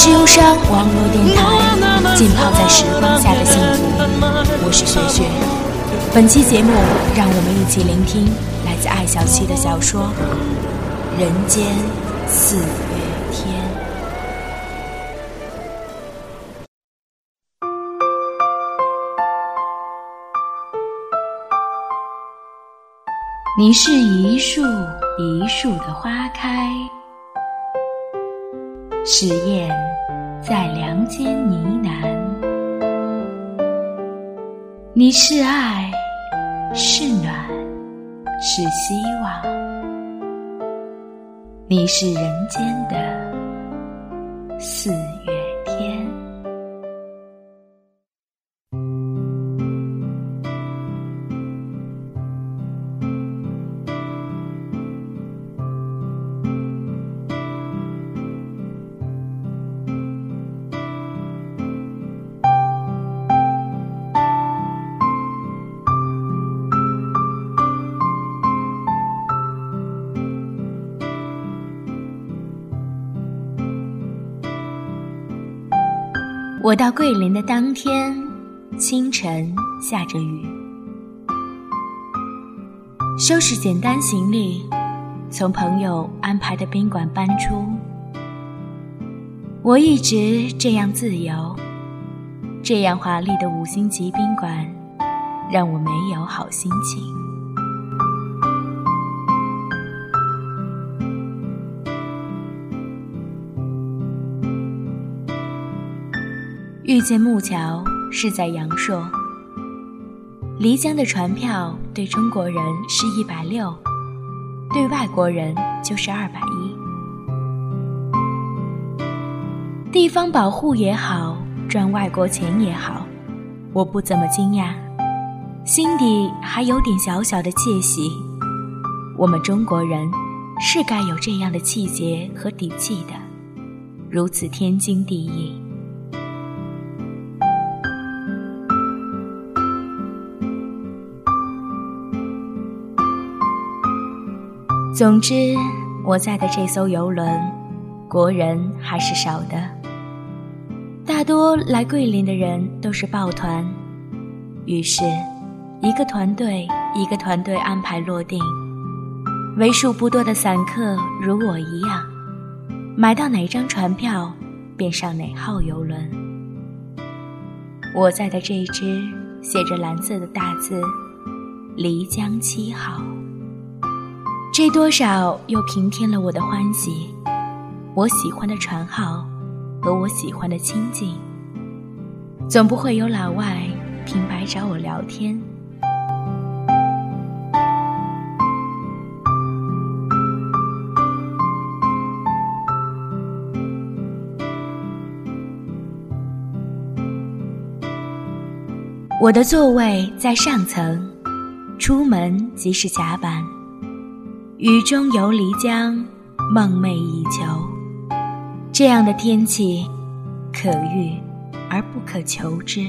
是忧伤网络电台，浸泡在时光下的幸福。我是雪雪。本期节目，让我们一起聆听来自艾小七的小说《人间四月天》。你是一树一树的花开，是燕在梁间呢喃。你是爱，是暖，是希望。你是人间的四月我到桂林的当天，清晨下着雨，收拾简单行李，从朋友安排的宾馆搬出。我一直这样自由，这样华丽的五星级宾馆，让我没有好心情。遇见木桥是在阳朔，漓江的船票对中国人是一百六，对外国人就是二百一。地方保护也好，赚外国钱也好，我不怎么惊讶，心底还有点小小的窃喜。我们中国人是该有这样的气节和底气的，如此天经地义。总之，我在的这艘游轮，国人还是少的。大多来桂林的人都是抱团，于是，一个团队一个团队安排落定。为数不多的散客如我一样，买到哪张船票，便上哪号游轮。我在的这一只写着蓝色的大字“漓江七号”。这多少又平添了我的欢喜。我喜欢的船号，和我喜欢的清静，总不会有老外平白找我聊天。我的座位在上层，出门即是甲板。雨中游漓江，梦寐以求。这样的天气，可遇而不可求之。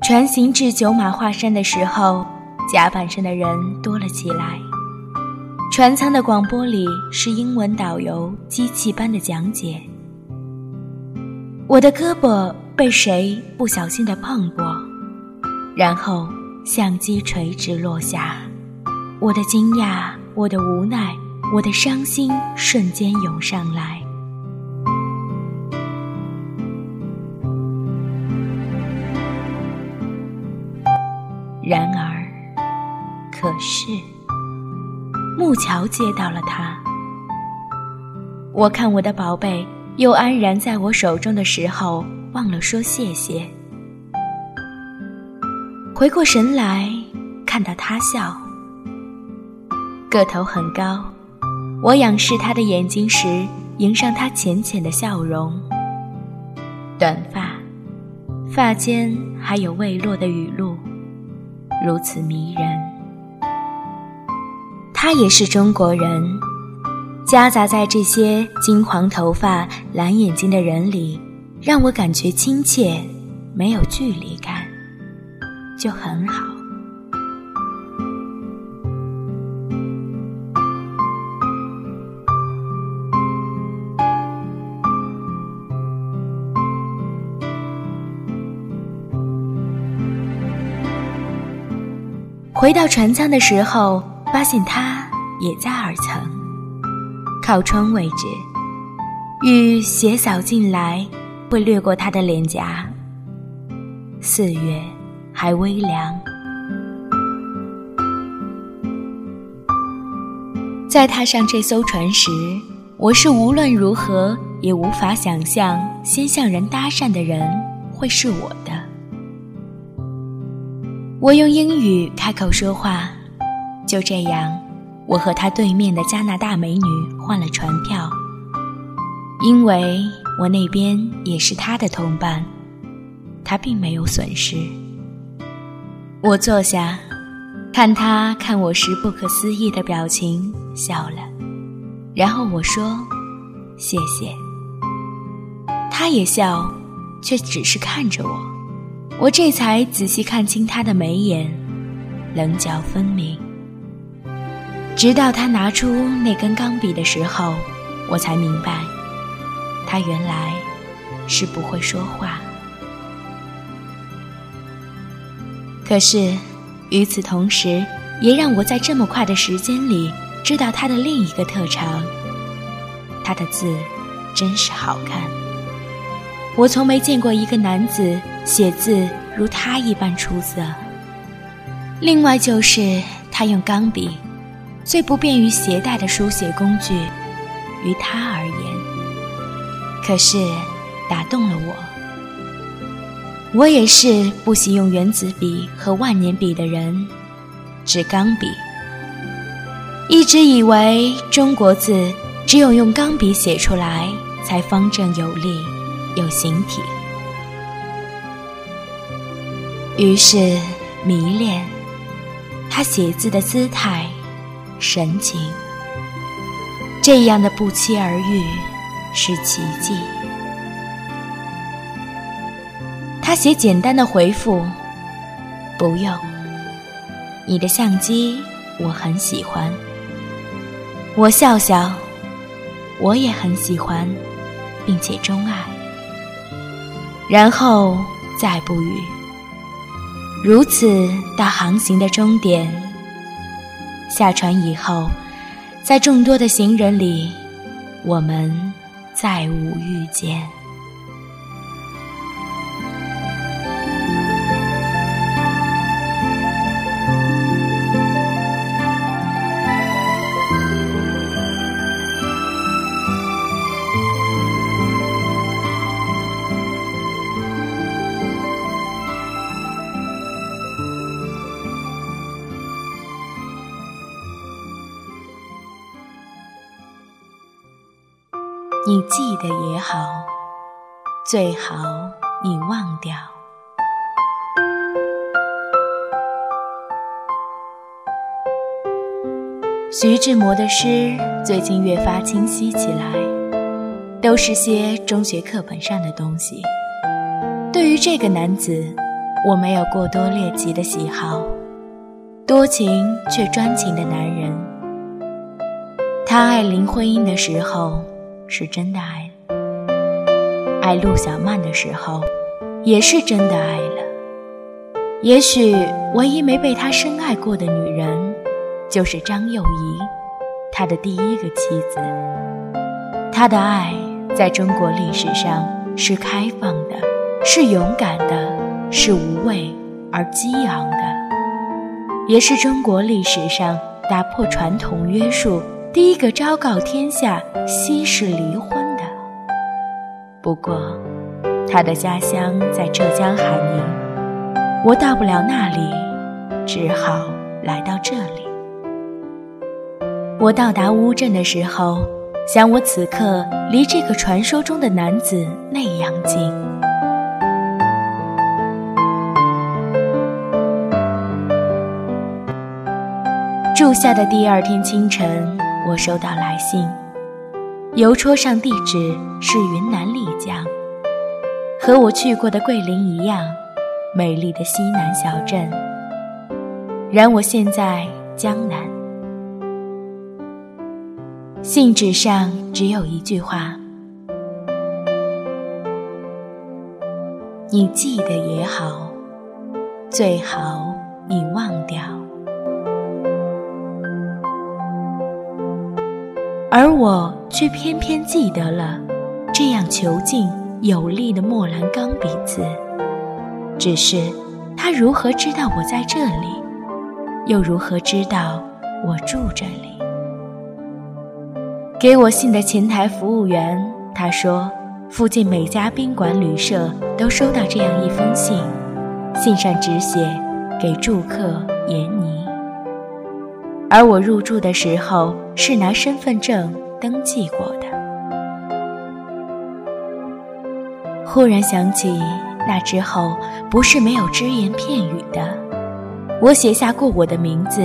船行至九马画山的时候，甲板上的人多了起来。船舱的广播里是英文导游机器般的讲解。我的胳膊被谁不小心的碰过，然后。相机垂直落下，我的惊讶，我的无奈，我的伤心瞬间涌上来。然而，可是，木桥接到了他。我看我的宝贝又安然在我手中的时候，忘了说谢谢。回过神来，看到他笑。个头很高，我仰视他的眼睛时，迎上他浅浅的笑容。短发，发间还有未落的雨露，如此迷人。他也是中国人，夹杂在这些金黄头发、蓝眼睛的人里，让我感觉亲切，没有距离感，就很好。回到船舱的时候，发现他也在二层，靠窗位置，雨斜扫进来，会掠过他的脸颊。四月还微凉，在踏上这艘船时，我是无论如何也无法想象，先向人搭讪的人会是我的。我用英语开口说话，就这样，我和他对面的加拿大美女换了船票，因为我那边也是他的同伴，他并没有损失。我坐下，看他看我时不可思议的表情，笑了，然后我说：“谢谢。”他也笑，却只是看着我。我这才仔细看清他的眉眼，棱角分明。直到他拿出那根钢笔的时候，我才明白，他原来是不会说话。可是，与此同时，也让我在这么快的时间里知道他的另一个特长。他的字真是好看。我从没见过一个男子写字如他一般出色。另外就是他用钢笔，最不便于携带的书写工具，于他而言，可是打动了我。我也是不喜用原子笔和万年笔的人，只钢笔。一直以为中国字只有用钢笔写出来才方正有力。有形体，于是迷恋他写字的姿态、神情。这样的不期而遇是奇迹。他写简单的回复：“不用。”你的相机我很喜欢。我笑笑，我也很喜欢，并且钟爱。然后再不语，如此到航行的终点。下船以后，在众多的行人里，我们再无遇见。最好你忘掉。徐志摩的诗最近越发清晰起来，都是些中学课本上的东西。对于这个男子，我没有过多猎奇的喜好，多情却专情的男人。他爱林徽因的时候。是真的爱，爱陆小曼的时候，也是真的爱了。也许唯一没被他深爱过的女人，就是张幼仪，他的第一个妻子。他的爱在中国历史上是开放的，是勇敢的，是无畏而激昂的，也是中国历史上打破传统约束。第一个昭告天下息事离婚，不过他的家乡在浙江海宁，我到不了那里，只好来到这里。我到达乌镇的时候，想我此刻离这个传说中的男子那样近。住下的第二天清晨，我收到来信，邮戳上地址是云南丽江，和我去过的桂林一样，美丽的西南小镇。然我现在江南。信纸上只有一句话：“你记得也好，最好你忘掉。”而我却偏偏记得了这样遒劲有力的墨兰钢笔字。只是他如何知道我在这里，又如何知道我住这里？给我信的前台服务员他说，附近每家宾馆旅社都收到这样一封信，信上只写给住客闫妮。而我入住的时候是拿身份证登记过的。忽然想起那之后不是没有只言片语的，我写下过我的名字，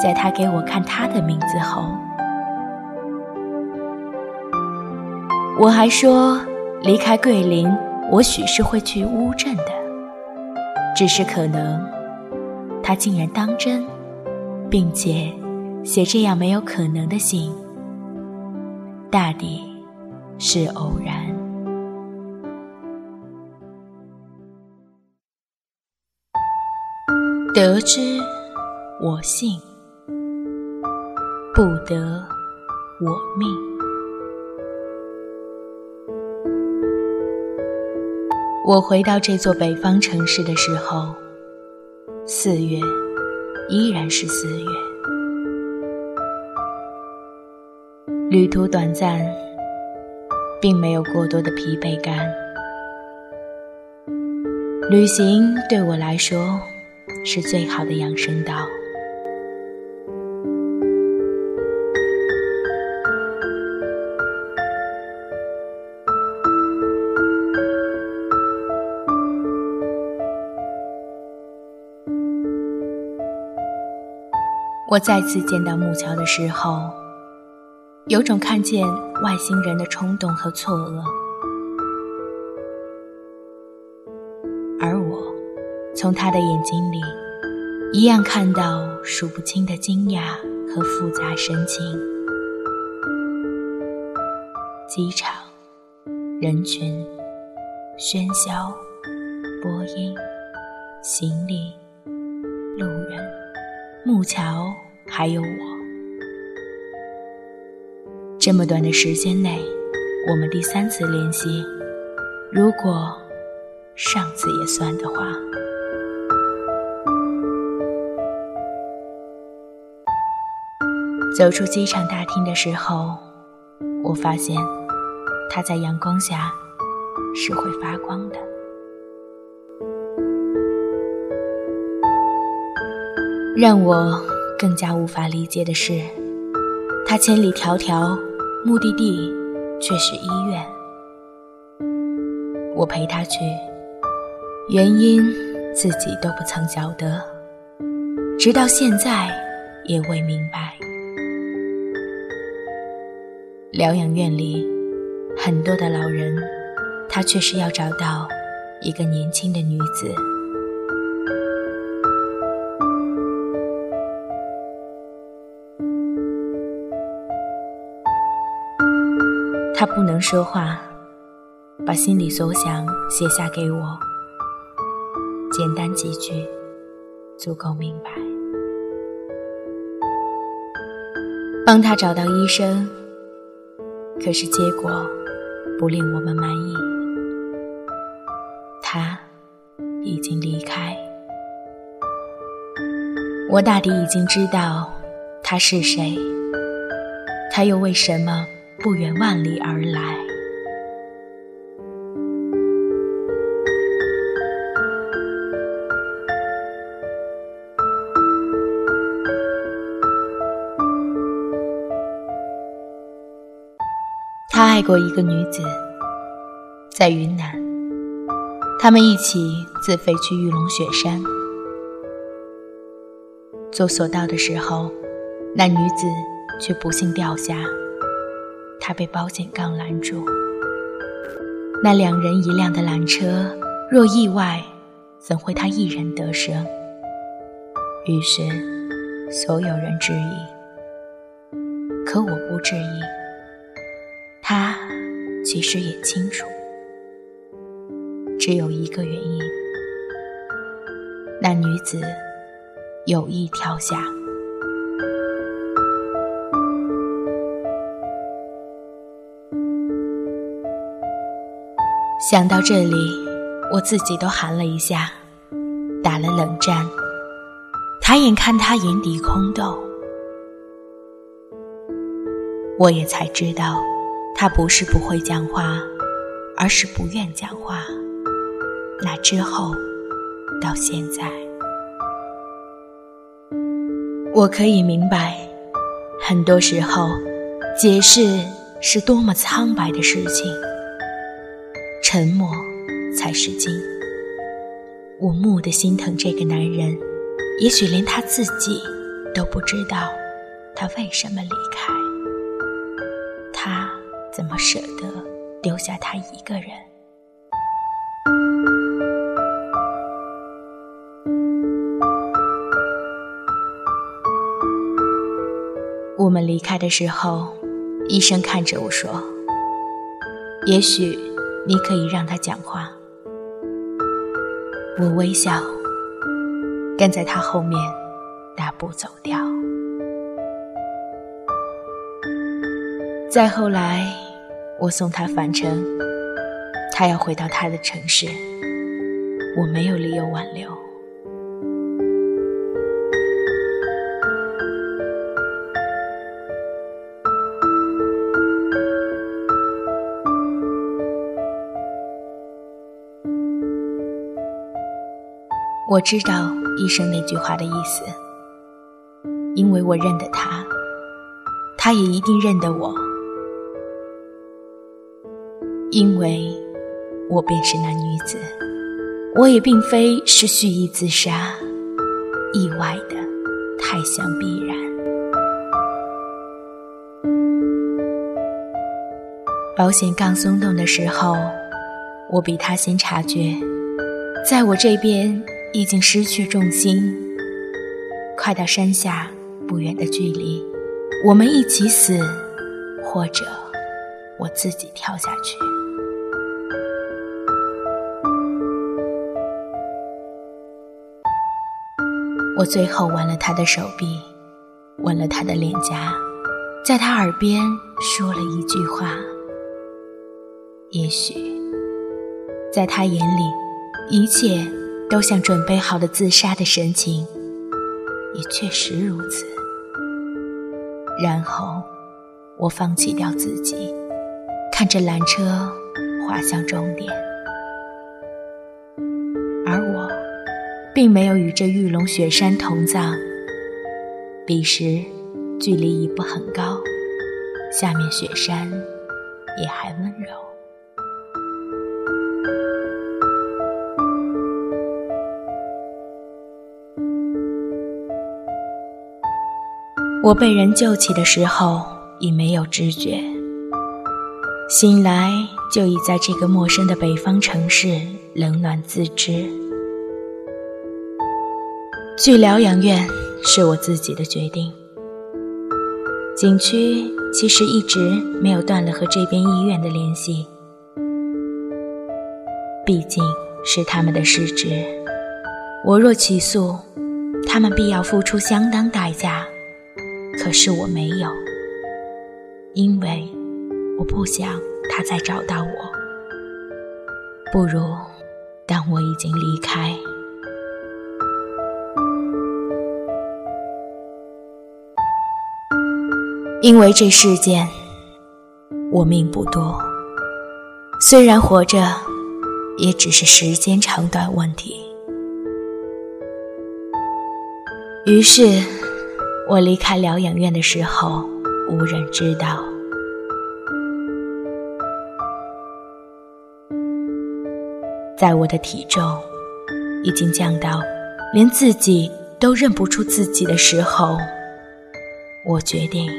在他给我看他的名字后，我还说离开桂林，我许是会去乌镇的，只是可能，他竟然当真。并且写这样没有可能的信，大抵是偶然。得之我幸，不得我命。我回到这座北方城市的时候，四月。依然是四月，旅途短暂，并没有过多的疲惫感。旅行对我来说是最好的养生道。我再次见到木桥的时候，有种看见外星人的冲动和错愕，而我从他的眼睛里一样看到数不清的惊讶和复杂神情。机场，人群，喧嚣，播音，行李，路人，木桥。还有我，这么短的时间内，我们第三次联系，如果上次也算的话。走出机场大厅的时候，我发现它在阳光下是会发光的，让我。更加无法理解的是，他千里迢迢，目的地却是医院。我陪他去，原因自己都不曾晓得，直到现在也未明白。疗养院里很多的老人，他却是要找到一个年轻的女子。他不能说话，把心里所想写下给我，简单几句，足够明白。帮他找到医生，可是结果不令我们满意。他已经离开，我大抵已经知道他是谁，他又为什么？不远万里而来。他爱过一个女子在云南他们一起自费去玉龙雪山。坐索道的时候那女子却不幸掉下。他被保险杠拦住。那两人一辆的缆车，若意外，怎会他一人得生？于是，所有人质疑，可我不质疑。他其实也清楚，只有一个原因：那女子。有意跳下。想到这里，我自己都寒了一下，打了冷战。抬眼看他眼底空洞，我也才知道，他不是不会讲话，而是不愿讲话。那之后，到现在。我可以明白，很多时候，解释是多么苍白的事情，沉默才是金。我木的心疼这个男人，也许连他自己都不知道他为什么离开，他怎么舍得丢下他一个人？我们离开的时候，医生看着我说：“也许你可以让他讲话。”我微笑，跟在他后面大步走掉。再后来，我送他返程，他要回到他的城市，我没有理由挽留。我知道医生那句话的意思，因为我认得他，他也一定认得我，因为我便是那女子，我也并非是蓄意自杀，意外的太像必然。保险杠松动的时候，我比他先察觉，在我这边。已经失去重心，快到山下不远的距离，我们一起死，或者我自己跳下去。我最后吻了他的手臂，吻了他的脸颊，在他耳边说了一句话。也许，在他眼里，一切。都像准备好了自杀的神情，也确实如此。然后，我放弃掉自己，看着缆车滑向终点，而我并没有与这玉龙雪山同葬。彼时，距离已不很高，下面雪山也还温柔。我被人救起的时候已没有知觉，醒来就已在这个陌生的北方城市冷暖自知。去疗养院是我自己的决定。景区其实一直没有断了和这边医院的联系，毕竟是他们的失职。我若起诉，他们必要付出相当代价。可是我没有，因为我不想他再找到我。不如，当我已经离开，因为这世间我命不多，虽然活着，也只是时间长短问题。于是。我离开疗养院的时候无人知道。在我的体重已经降到连自己都认不出自己的时候我决定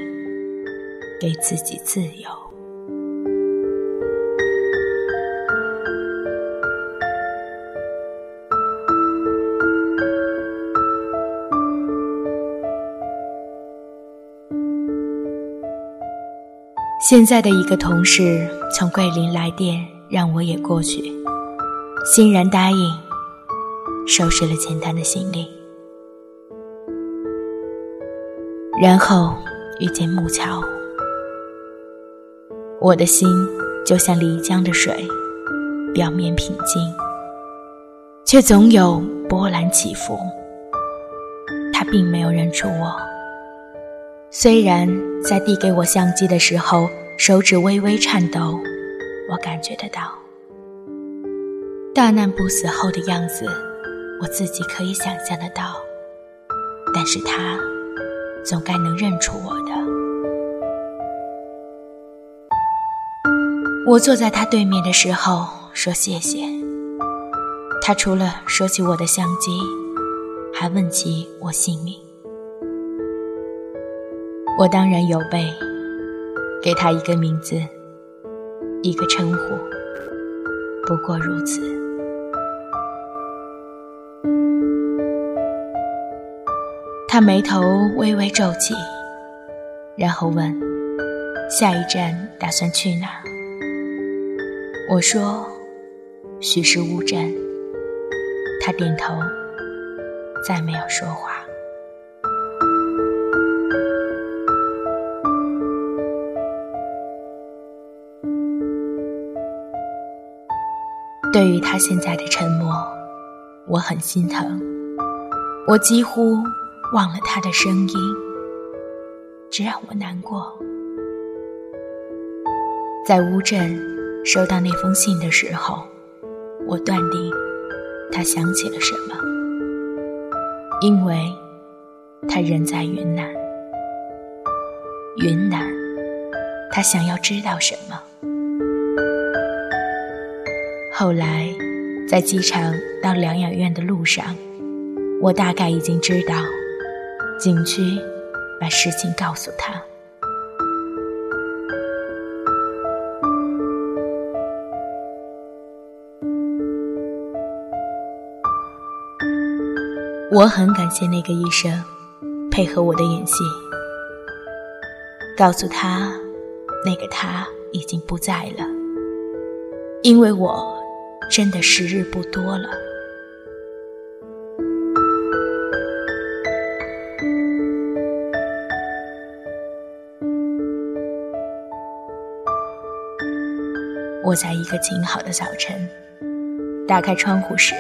给自己自由。现在的一个同事从桂林来电，让我也过去，欣然答应，收拾了简单的行李，然后遇见木桥，我的心就像漓江的水，表面平静，却总有波澜起伏。他并没有认出我。虽然在递给我相机的时候，手指微微颤抖，我感觉得到。大难不死后的样子，我自己可以想象得到。但是他总该能认出我的。我坐在他对面的时候说谢谢。他除了说起我的相机，还问起我姓名。我当然有备，给他一个名字，一个称呼，不过如此。他眉头微微皱起，然后问：“下一站打算去哪？”我说：“许是乌镇。”他点头，再没有说话。对于他现在的沉默，我很心疼。我几乎忘了他的声音，这让我难过。在乌镇收到那封信的时候，我断定他想起了什么，因为他人在云南。云南，他想要知道什么？后来，在机场到疗养院的路上，我大概已经知道，景区把事情告诉他。我很感谢那个医生配合我的演戏，告诉他那个他已经不在了，因为我。真的时日不多了。我在一个晴好的早晨，打开窗户时，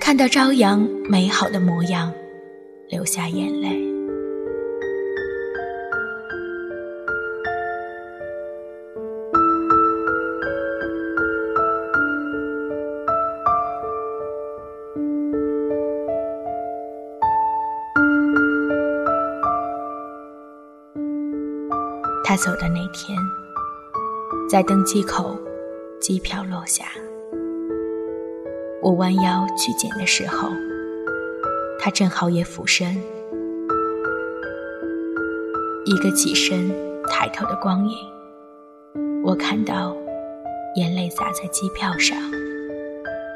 看到朝阳美好的模样，流下眼泪。走的那天，在登机口，机票落下。我弯腰去捡的时候，他正好也俯身。一个起身抬头的光影，我看到眼泪洒在机票上，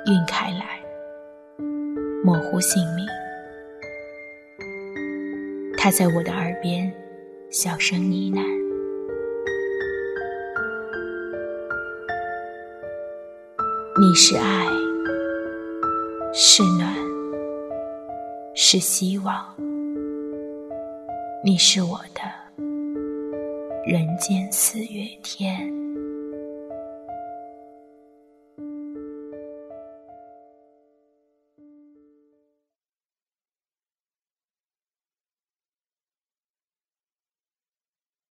晕开来，模糊姓名。他在我的耳边小声呢喃。你是爱，是暖，是希望。你是我的人间四月天。